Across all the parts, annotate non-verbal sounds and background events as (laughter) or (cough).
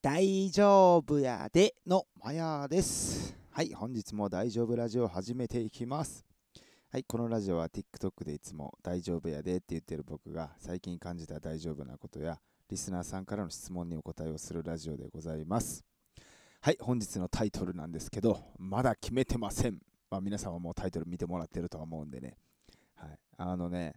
大丈夫やでのマヤです。はい、本日も大丈夫ラジオを始めていきます。はい、このラジオは TikTok でいつも大丈夫やでって言ってる僕が最近感じた大丈夫なことやリスナーさんからの質問にお答えをするラジオでございます。はい、本日のタイトルなんですけど、まだ決めてません。まあ、皆さんはもうタイトル見てもらってるとは思うんでね。はい、あのね、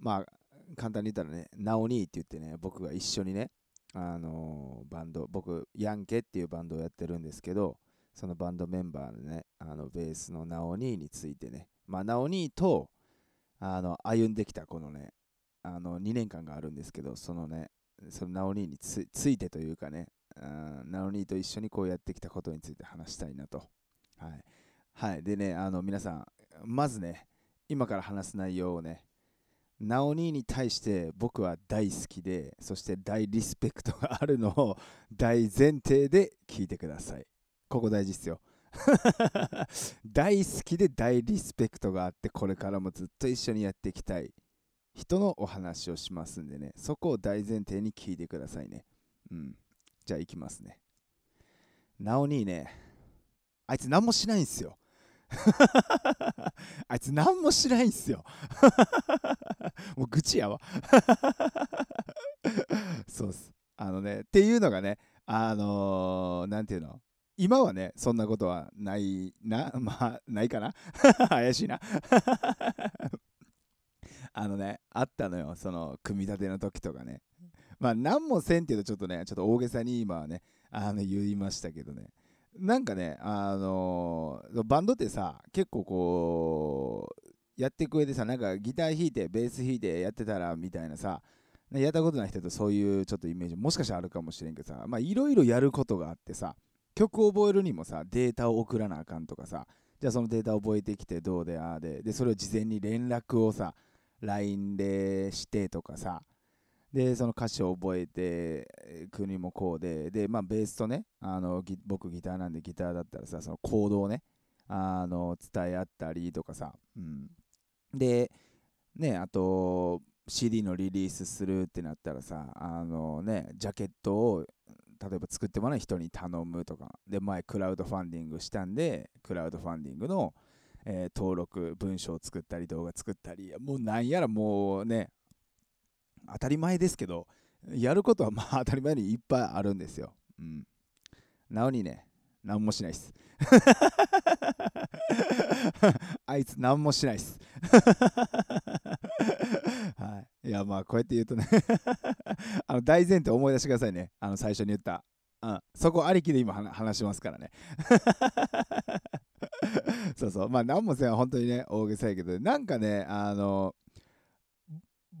まあ、簡単に言ったらね、ナオニーって言ってね、僕が一緒にね、あのバンド僕ヤンケっていうバンドをやってるんですけどそのバンドメンバーのねあのベースのナオニーについてね。まあナオニーとあの歩んできたこのねあの2年間があるんですけどそのねそのナオニーについてというかねナオニーと一緒にこうやってきたことについて話したいなと。はい、はい、でねあの皆さんまずね今から話す内容をねナオニーに対して僕は大好きで、そして大リスペクトがあるのを大前提で聞いてください。ここ大事ですよ。(laughs) 大好きで大リスペクトがあって、これからもずっと一緒にやっていきたい人のお話をしますんでね、そこを大前提に聞いてくださいね。うん。じゃあ行きますね。ナオニーね、あいつ何もしないんすよ。(laughs) あいつ何もしないんすよ。(laughs) もう愚痴やわ。(laughs) そうっす。あのね、っていうのがね、あのー、なんていうの？今はね、そんなことはないな、まあ、ないかな怪しいなあのね、あったのよ、その、組み立ての時とかね。まあ、何もせんっていうと、ちょっとね、ちょっと大げさに今はね、あの言いましたけどね。なんかね、あのー、バンドってさ、結構こう、やっていく上でさ、なんかギター弾いて、ベース弾いてやってたらみたいなさ、やったことない人とそういうちょっとイメージもしかしたらあるかもしれんけどさ、まあいろいろやることがあってさ、曲を覚えるにもさ、データを送らなあかんとかさ、じゃあそのデータを覚えてきてどうでああで、で、それを事前に連絡をさ、LINE でしてとかさ、で、その歌詞を覚えて、国もこうで、で、まあ、ベースとね、あの僕ギターなんでギターだったらさ、そのコードをね、あの伝え合ったりとかさ、うん。で、ね、あと、CD のリリースするってなったらさ、あのね、ジャケットを例えば作ってもらう人に頼むとか、で、前クラウドファンディングしたんで、クラウドファンディングの、えー、登録、文章を作ったり、動画作ったり、もうなんやらもうね、当たり前ですけど、やることはまあ当たり前にいっぱいあるんですよ。うん。なのにね、何もしないっす。(laughs) あいつ何もしないっす。(laughs) はい。いや、まあ、こうやって言うとね (laughs) あの、大前提思い出してくださいね。あの、最初に言った。うん。そこありきで今話しますからね。そうそう。まあ、何もせんは本当にね、大げさやけど、なんかね、あの、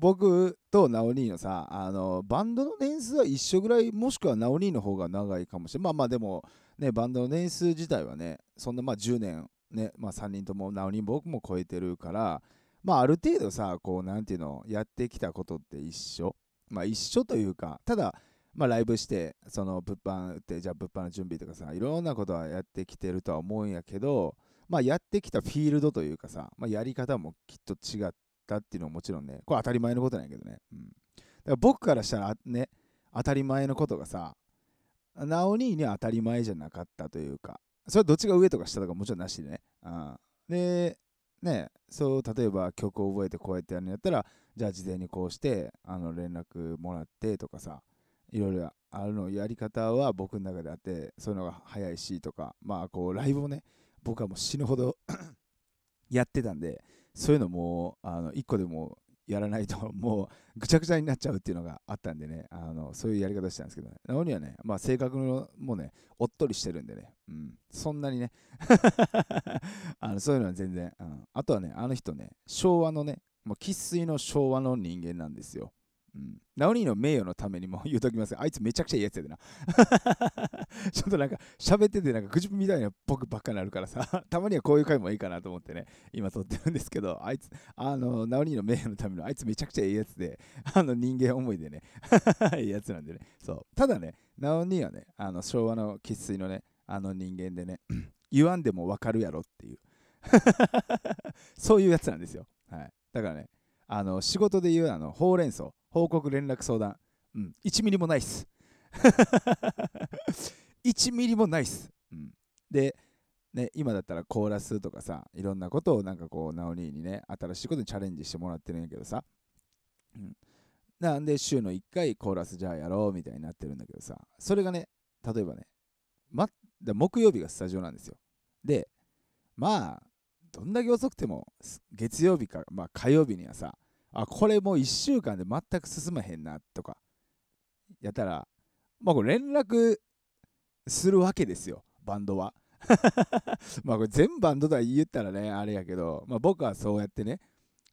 僕とナオニーのさ、あの、バンドの年数は一緒ぐらい、もしくはナオニーの方が長いかもしれない。まあまあでも、ね、バンドの年数自体はね、そんなまあ10年、ね、まあ3人ともナオニー僕も超えてるから、まあある程度さ、こう、なんていうの、やってきたことって一緒。まあ一緒というか、ただ、まあライブして、その物販売って、じゃあ物販の準備とかさ、いろんなことはやってきてるとは思うんやけど、まあやってきたフィールドというかさ、まあやり方もきっと違って、たっていうのはもちろんね、これ当たり前のことなんやけどね。うん、だから僕からしたらね、当たり前のことがさ、ナオニーには当たり前じゃなかったというか、それはどっちが上とか下とかもちろんなしでね。うん、で、ね、そう、例えば曲を覚えてこうやってやるんやったら、じゃあ事前にこうして、あの連絡もらってとかさ、いろいろあるのやり方は僕の中であって、そういうのが早いしとか、まあこうライブをね、僕はもう死ぬほど (coughs) やってたんで、そういうのもあの1個でもやらないともうぐちゃぐちゃになっちゃうっていうのがあったんでね、あのそういうやり方したんですけどね、なおにはね、まあ、性格のもね、おっとりしてるんでね、うん、そんなにねあのそういうのは全然、うん、あとはね、あの人ね、昭和のね、もう生粋の昭和の人間なんですよ。ナオニーの名誉のためにも (laughs) 言うときますがあいつめちゃくちゃいいやつやでな。(laughs) ちょっとなんか喋っててなんかぐじみたいな僕ばっかになるからさ、(laughs) たまにはこういう回もいいかなと思ってね、今撮ってるんですけど、あいつ、あの、ナオニーの名誉のためのあいつめちゃくちゃいいやつで、あの人間思いでね、いいやつなんでね。そう。ただね、ナオニーはね、あの昭和の生粋のね、あの人間でね、(clears throat) 言わんでもわかるやろっていう。そういうやつなんですよ。はい。だからね、あの仕事で言うあのほうれん草報告連絡相談、うん、1ミリもないっす。(laughs) 1ミリもないっす、うん、でね、今だったらコーラスとかさいろんなことをなんかこうナオニーにね新しいことにチャレンジしてもらってるんやけどさ、うん、なんで週の1回コーラスじゃあやろうみたいになってるんだけどさ。それがね例えばね、ま、木曜日がスタジオなんですよ。でまあどんだけ遅くても月曜日か、まあ、火曜日にはさあこれもう1週間で全く進まへんなとか。やったらまあこれ連絡するわけですよバンドは。(laughs) まあこれ全バンドとは言ったらねあれやけど、まあ、僕はそうやってね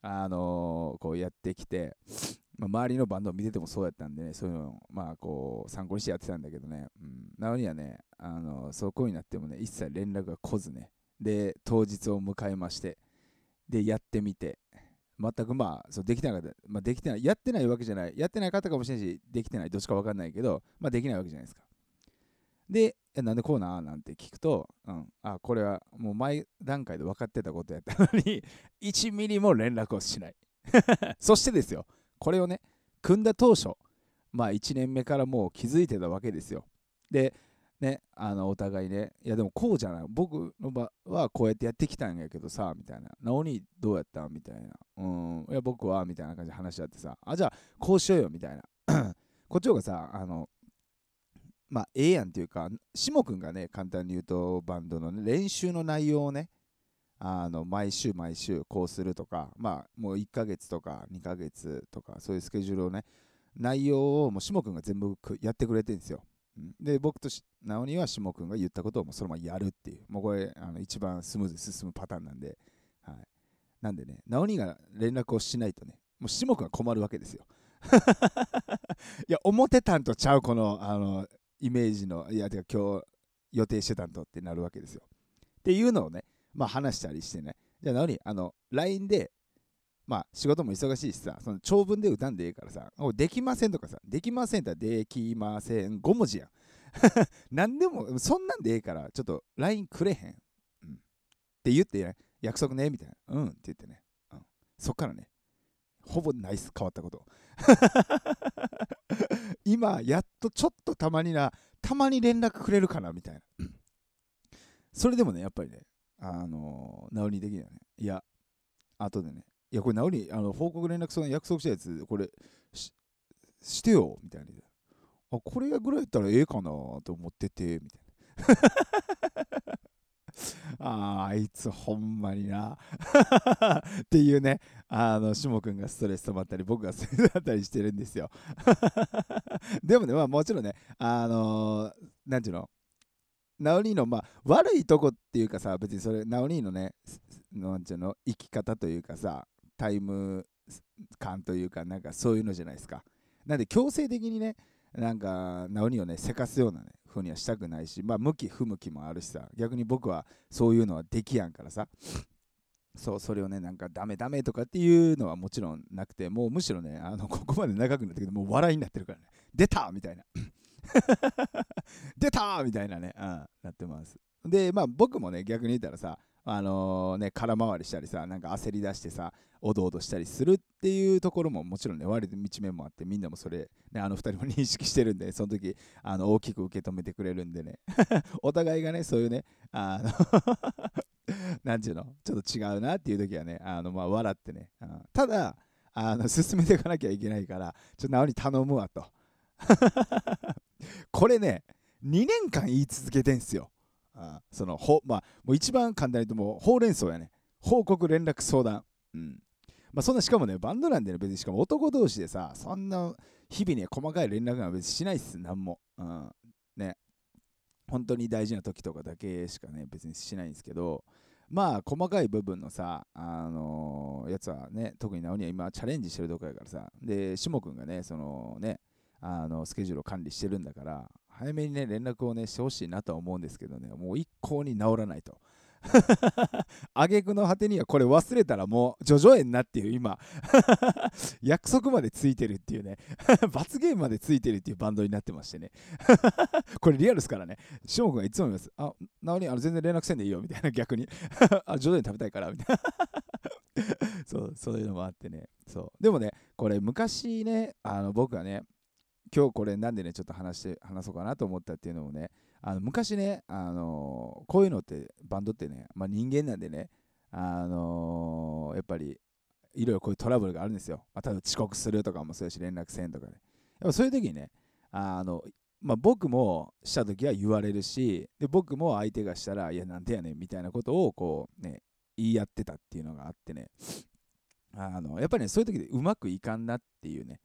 あのー、こうやってきて、まあ、周りのバンドを見ててもそうやったんでねそういうのをまあこう参考にしてやってたんだけどね、うん、なのにはねあのー、そこになってもね一切連絡が来ずね。で当日を迎えましてでやってみて。全くまあそうできてなかった、まあ、できてないやってないわけじゃないやってない方かもしれないしできてないどっちか分かんないけどまあできないわけじゃないですか。でなんでこうななんて聞くと、うん、あこれはもう前段階で分かってたことやったのに (laughs) 1ミリも連絡をしない。(laughs) そしてですよこれをね組んだ当初まあ1年目からもう気づいてたわけですよ。でね、あのお互いね、いやでもこうじゃない、僕の場はこうやってやってきたんやけどさ、みたいな、なおにどうやったみたいな、うん、いや僕はみたいな感じで話し合ってさ、あ、じゃあこうしようよみたいな、(clears throat) こっちの方がさ、あの、まあ、ええやんっていうか、しもくんがね、簡単に言うと、バンドの、ね、練習の内容をね、あの毎週毎週こうするとか、まあ、もう1ヶ月とか2ヶ月とか、そういうスケジュールをね、内容をもうしもくんが全部やってくれてるんですよ。で僕と直には下君が言ったことをもうそのままやるっていう。もうこれあの一番スムーズに進むパターンなんで、はい、なんでね直にが連絡をしないとねもう下君が困るわけですよ。(laughs) いや思ってたんとちゃうこのあのイメージのいやてか今日予定してたんとってなるわけですよ。っていうのをねまあ話したりしてね。じゃあ直にあの LINE でまあ仕事も忙しいしさ、その長文で歌んでええからさ、できませんとかさ、できませんってできません5文字やん。(laughs) 何でも、そんなんでええから、ちょっと LINE くれへん。うん、って言って、ね、約束ねみたいな。うんって言ってね。うん、そっからね、ほぼナイス変わったこと。(laughs) 今、やっとちょっとたまにな、たまに連絡くれるかなみたいな。それでもね、やっぱりね、あのー、治り的にはね、いや、後でね、いや、これ、直に、あの、報告連絡その約束したやつ、これ、ししてよ、みたいな。あ、これぐらいやったらええかなと思ってて、みたいな。(laughs) ああいつほんまになっていうね、あの、しもくんがストレス溜まったり、僕がストレス溜まったりしてるんですよ。(laughs) でもね、まあもちろんね、あのー、ていうの、ナオニーの、まあ、悪いとこっていうかさ、別にそれ、ナオニーのね、なんていうの、生き方というかさ、タイム感というか、なんかそういうのじゃないですか。なんで強制的にね、なんか、ナオニをね、せかすようなね、風にはしたくないし、まあ、向き不向きもあるしさ、逆に僕はそういうのはできやんからさ、そう、それをね、なんかダメダメとかっていうのはもちろんなくて、もうむしろね、あの、ここまで長くなったけど、もう笑いになってるからね、出たみたいな。(laughs) 出たみたいなね、うん、なってます。で、まあ僕もね、逆に言ったらさ、あの、ね、空回りしたりさ、なんか焦り出してさ、おどおどしたりするっていうところももちろんね、割と道面もあって、みんなもそれ、ね、あの2人も認識してるんで、その時あの大きく受け止めてくれるんでね、(laughs) お互いがね、そういうね、あの (laughs) なんていうの、ちょっと違うなっていう時はね、あのまあ、笑ってね、うん、ただ、あの進めていかなきゃいけないから、ちょっと直に頼むわと。(laughs) これね、2年間言い続けてんすよ。あそのほまあ、もう一番簡単に言うともうほうれん草やね。報告連絡相談。うん。まあそんなしかもねバンドなんでね別に。しかも男同士でさそんな日々ね細かい連絡は別にしないっす。なんも。うん。ね。本当に大事な時とかだけしかね別にしないんですけど。まあ細かい部分のさあのー、やつはね特に直には今チャレンジしてるとこやからさ。でしもくんがねそのねあのスケジュールを管理してるんだから。早めにね、連絡をね、してほしいなとは思うんですけどね、もう一向に治らないと。(laughs) 挙句の果てにはこれ忘れたらもう叙々苑なっていう今。(laughs) 約束までついてるっていうね。(laughs) 罰ゲームまでついてるっていうバンドになってましてね。これリアルですからね。しもくんがいつも言います。あなおにあの全然連絡せんでいいよ。みたいな逆に。あ徐々に食べたいから。みたいな。そうそういうのもあってね。そう。でもねこれ昔ねあの僕がね今日これなんでねちょっと話して話そうかなと思ったっていうのもねあの昔ね、あのこういうのってバンドってね、まあ、人間なんでね、あのやっぱりいろいろこういうトラブルがあるんですよ、まあ、例えば遅刻するとかもそうやし連絡せんとかねやっぱそういう時にねあのまあ、僕もした時は言われるしで僕も相手がしたらいやなんでやねんみたいなことをこうね言い合ってたっていうのがあってね。あのやっぱりねそういう時でうまくいかんなっていうね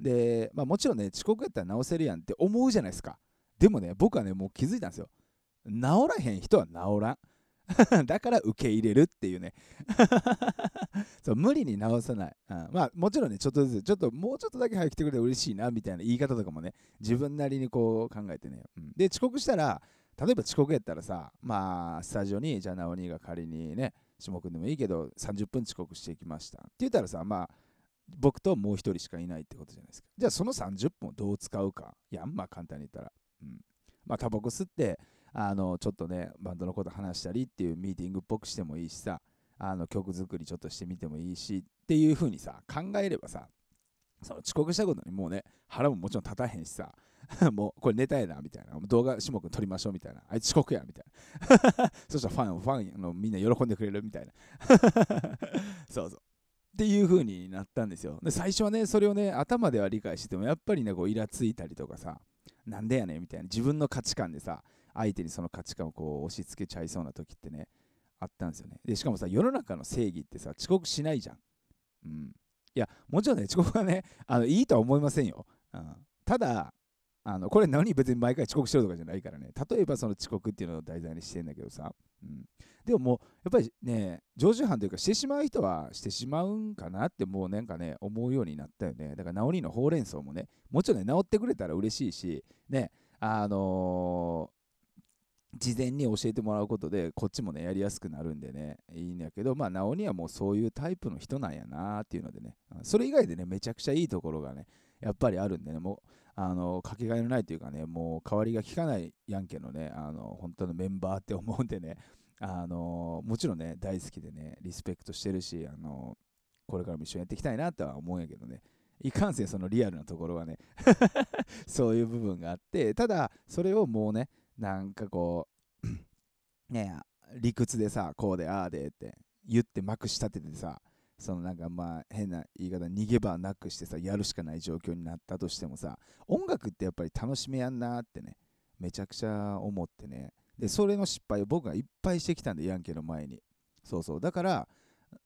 で、まあ、もちろんね遅刻やったら直せるやんって思うじゃないですか。でもね僕はねもう気づいたんですよ。治らへん人は治らん。(laughs) だから受け入れるっていうね。(laughs) そう無理に直さない、うん、まあもちろんねちょっとずつちょっともうちょっとだけ早く来てくれて嬉しいなみたいな言い方とかもね自分なりにこう考えてね、うん、で遅刻したら例えば遅刻やったらさまあスタジオにじゃあ直兄が仮にね下君でもいいけど30分遅刻してきました。って言ったらさまあ僕ともう1人しかいないってことじゃないですか。じゃあその30分をどう使うか。いやまあ簡単に言ったら、うん、まあタバコ吸ってあのちょっとねバンドのこと話したりっていうミーティングっぽくしてもいいしさ。あの曲作りちょっとしてみてもいいし。っていう風にさ考えればさその遅刻したことにもうね腹ももちろん立たへんしさ。(laughs) もうこれネタやなみたいな。動画種目撮りましょうみたいな。あいつ遅刻やみたいな。(laughs) そしたらファンファンのみんな喜んでくれるみたいな。(laughs) そうそう。っていう風になったんですよ。で最初はねそれをね頭では理解しててもやっぱりねこうイラついたりとかさなんでやねんみたいな自分の価値観でさ相手にその価値観をこう押し付けちゃいそうな時ってねあったんですよね。でしかもさ世の中の正義ってさ遅刻しないじゃん。うん。いやもちろんね遅刻はねあのいいとは思いませんよ、うん、ただあのこれ何別に毎回遅刻してるとかじゃないからね。例えばその遅刻っていうのを題材にしてんだけどさ、うん、でももうやっぱりね常習犯というかしてしまう人はしてしまうんかなってもうなんかね思うようになったよね。だから治りのほうれん草もねもちろんね治ってくれたら嬉しいしねあのー、事前に教えてもらうことでこっちもねやりやすくなるんでねいいんだけどまあ直にはもうそういうタイプの人なんやなっていうのでねそれ以外でねめちゃくちゃいいところがねやっぱりあるんでねもうあのかけがえのないというかねもう代わりが利かないヤンケのねあの本当のメンバーって思うんでねあのもちろんね大好きでねリスペクトしてるしあのこれからも一緒にやっていきたいなとは思うんやけどねいかんせんそのリアルなところはね (laughs) そういう部分があってただそれをもうねなんかこう (clears throat) ね理屈でさこうでああでって言ってまくし立ててさそのなんかまあ変な言い方逃げ場なくしてさやるしかない状況になったとしてもさ音楽ってやっぱり楽しめやんなってねめちゃくちゃ思ってね。でそれの失敗を僕がいっぱいしてきたんでヤンケの前に。そうそう。だから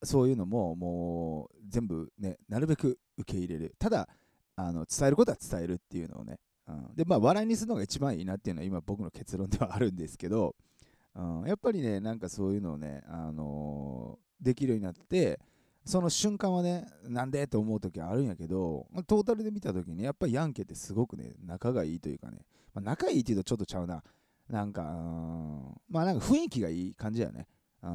そういうのももう全部ねなるべく受け入れる。ただあの伝えることは伝えるっていうのをね、うん、でまあ笑いにするのが一番いいなっていうのは今僕の結論ではあるんですけど、うん、やっぱりねなんかそういうのをね、あのー、できるようになってその瞬間はねなんで？と思う時はあるんやけどトータルで見た時にやっぱりヤンケってすごくね仲がいいというかね、まあ、仲いいっていうとちょっとちゃうななんか、まあなんか雰囲気がいい感じだよね。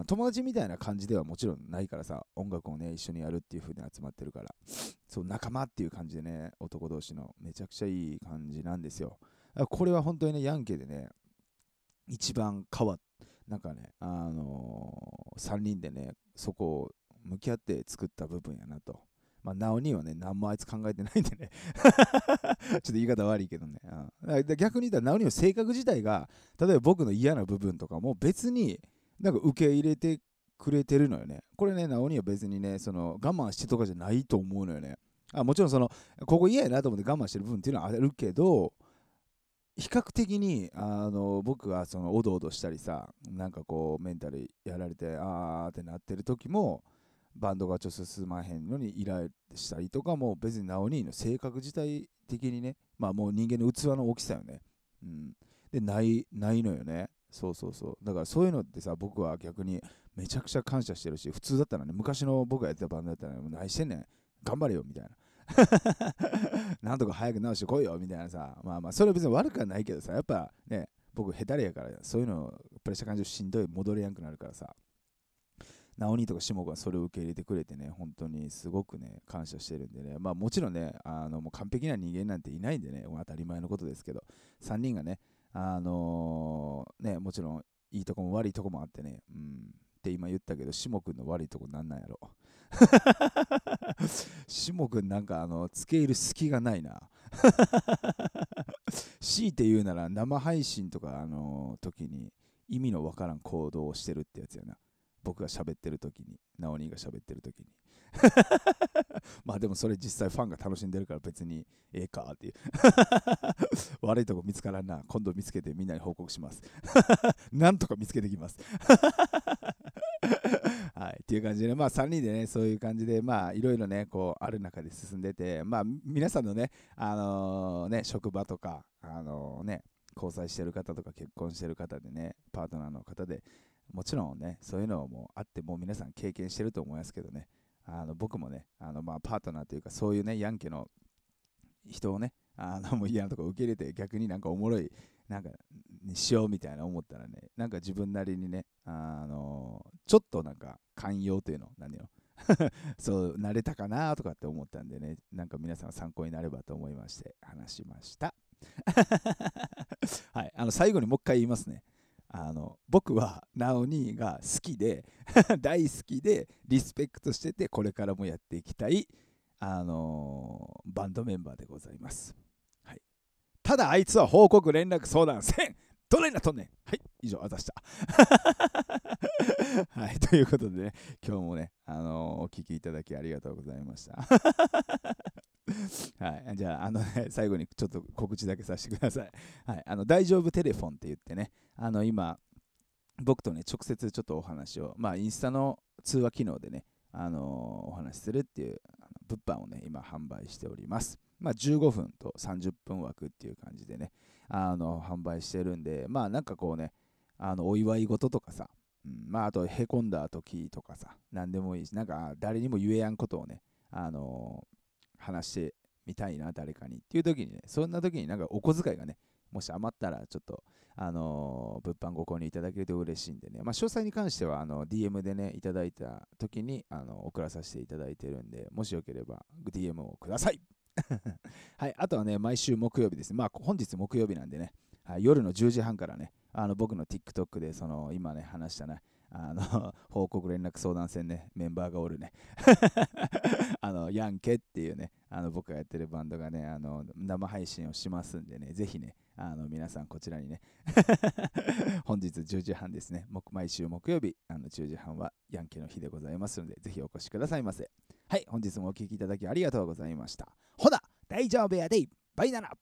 友達みたいな感じではもちろんないからさ、音楽をね、一緒にやるっていう風に集まってるから、そう、仲間っていう感じでね、男同士のめちゃくちゃいい感じなんですよ。これは本当にね、ヤンケでね、一番変わっなんかね、あのー、3人でね、そこを向き合って作った部分やなと。まあ、なおにはね、何もあいつ考えてないんでね (laughs) ちょっと言い方悪いけどね。うん、逆に言ったら、なおにの性格自体が、例えば僕の嫌な部分とかも別になんか受け入れてくれてるのよね。これね、なおには別にね、その我慢してとかじゃないと思うのよね。あもちろんその、ここ嫌やなと思って我慢してる部分っていうのはあるけど、比較的にあの僕がそのおどおどしたりさなんかこうメンタルやられてあーってなってる時もバンドがちょっと進まへんのにイライラしたりとかも別にナオニーの性格自体的にねまあもう人間の器の大きさよね。うん。でないないのよね。そうそうそう。だからそういうのってさ僕は逆にめちゃくちゃ感謝してるし普通だったらね昔の僕がやってたバンドだったら何してんねん。頑張れよみたいな。(laughs) なんとか早く直してこいよみたいなさ。まあまあそれは別に悪くはないけどさやっぱね僕ヘタレやからそういうのプレッシャー感じるしんどい戻れやんくなるからさ。直兄とか下がそれを受け入れてくれてね、本当にすごくね、感謝してるんでね、まあもちろんね、あのもう完璧な人間なんていないんでね、当たり前のことですけど、3人がね、あのー、ね、もちろんいいとこも悪いとこもあってね、うん、って今言ったけど、下君の悪いとこなんなんやろ。(laughs) 下君なんかあの、付け入る隙がないな。(laughs) 強いて言うなら生配信とか、あの時に意味のわからん行動をしてるってやつやな。僕が喋ってる時に、ナオニーが喋ってる時に。(laughs) まあでもそれ実際ファンが楽しんでるから別にええかっていう。(laughs) 悪いとこ見つからんな。今度見つけてみんなに報告します。(laughs) なんとか見つけてきます。はい、っていう感じで、まあ、3人でね、そういう感じで、まあ、いろいろね、こう、ある中で進んでて、まあ、皆さんのね、あのー、ね、職場とか、あのー、ね、交際してる方とか結婚してる方でね、パートナーの方で、もちろんね、そういうのもあって、もう皆さん経験してると思いますけどね、あの僕もね、あのまあパートナーというか、そういうね、ヤンケの人をね、あのもう嫌なとこ受け入れて、逆になんかおもろい、なんかにしようみたいな思ったらね、なんか自分なりにね、あのちょっとなんか寛容というの、何よ。(laughs) そう、慣れたかなとかって思ったんでね、なんか皆さん参考になればと思いまして話しました。(laughs) はい、あの最後にもう一回言いますね。あの僕はナオニーが好きで (laughs) 大好きでリスペクトしててこれからもやっていきたい、あのー、バンドメンバーでございます、はい、ただあいつは報告連絡相談せん。どれなとんねん。はい。以上あざした。(laughs) はい。ということでね今日もね、あのー、お聴きいただきありがとうございました。(laughs) はい、じゃあ、あのね、(laughs) 最後にちょっと告知だけさせてください。(laughs) はい、あの大丈夫テレフォンって言ってね、あの今、僕とね、直接ちょっとお話を、まあ、インスタの通話機能でね、あの、お話しするっていう物販をね、今販売しております。まあ、15分と30分枠っていう感じでね、あの販売してるんで、まあなんかこうね、あのお祝い事とかさ、うん、まああとへこんだ時とかさ、何でもいいし、なんか誰にも言えやんことをね、あのー話してみたいな、誰かにっていう時にね、そんな時になんかお小遣いがね、もし余ったらちょっと、あのー、物販ご購入いただけると嬉しいんでね、まあ、詳細に関してはあの DM でね、いただいた時にあの送らさせていただいてるんで、もしよければ DM をください。(laughs) はい、あとはね、毎週木曜日ですね、まあ本日木曜日なんでね、はい、夜の10時半からね、あの僕の TikTok でその今ね、話したね、あの (laughs) 報告連絡相談戦ね、メンバーがおるね。(laughs) あの、ヤンケっていうね、あの僕がやってるバンドがね、あの生配信をしますんでね、ぜひね、あの皆さんこちらにね、(laughs) 本日10時半ですね、毎週木曜日、あの10時半はヤンケの日でございますので、ぜひお越しくださいませ。はい、本日もお聴きいただきありがとうございました。ほな、大丈夫やでバイナラ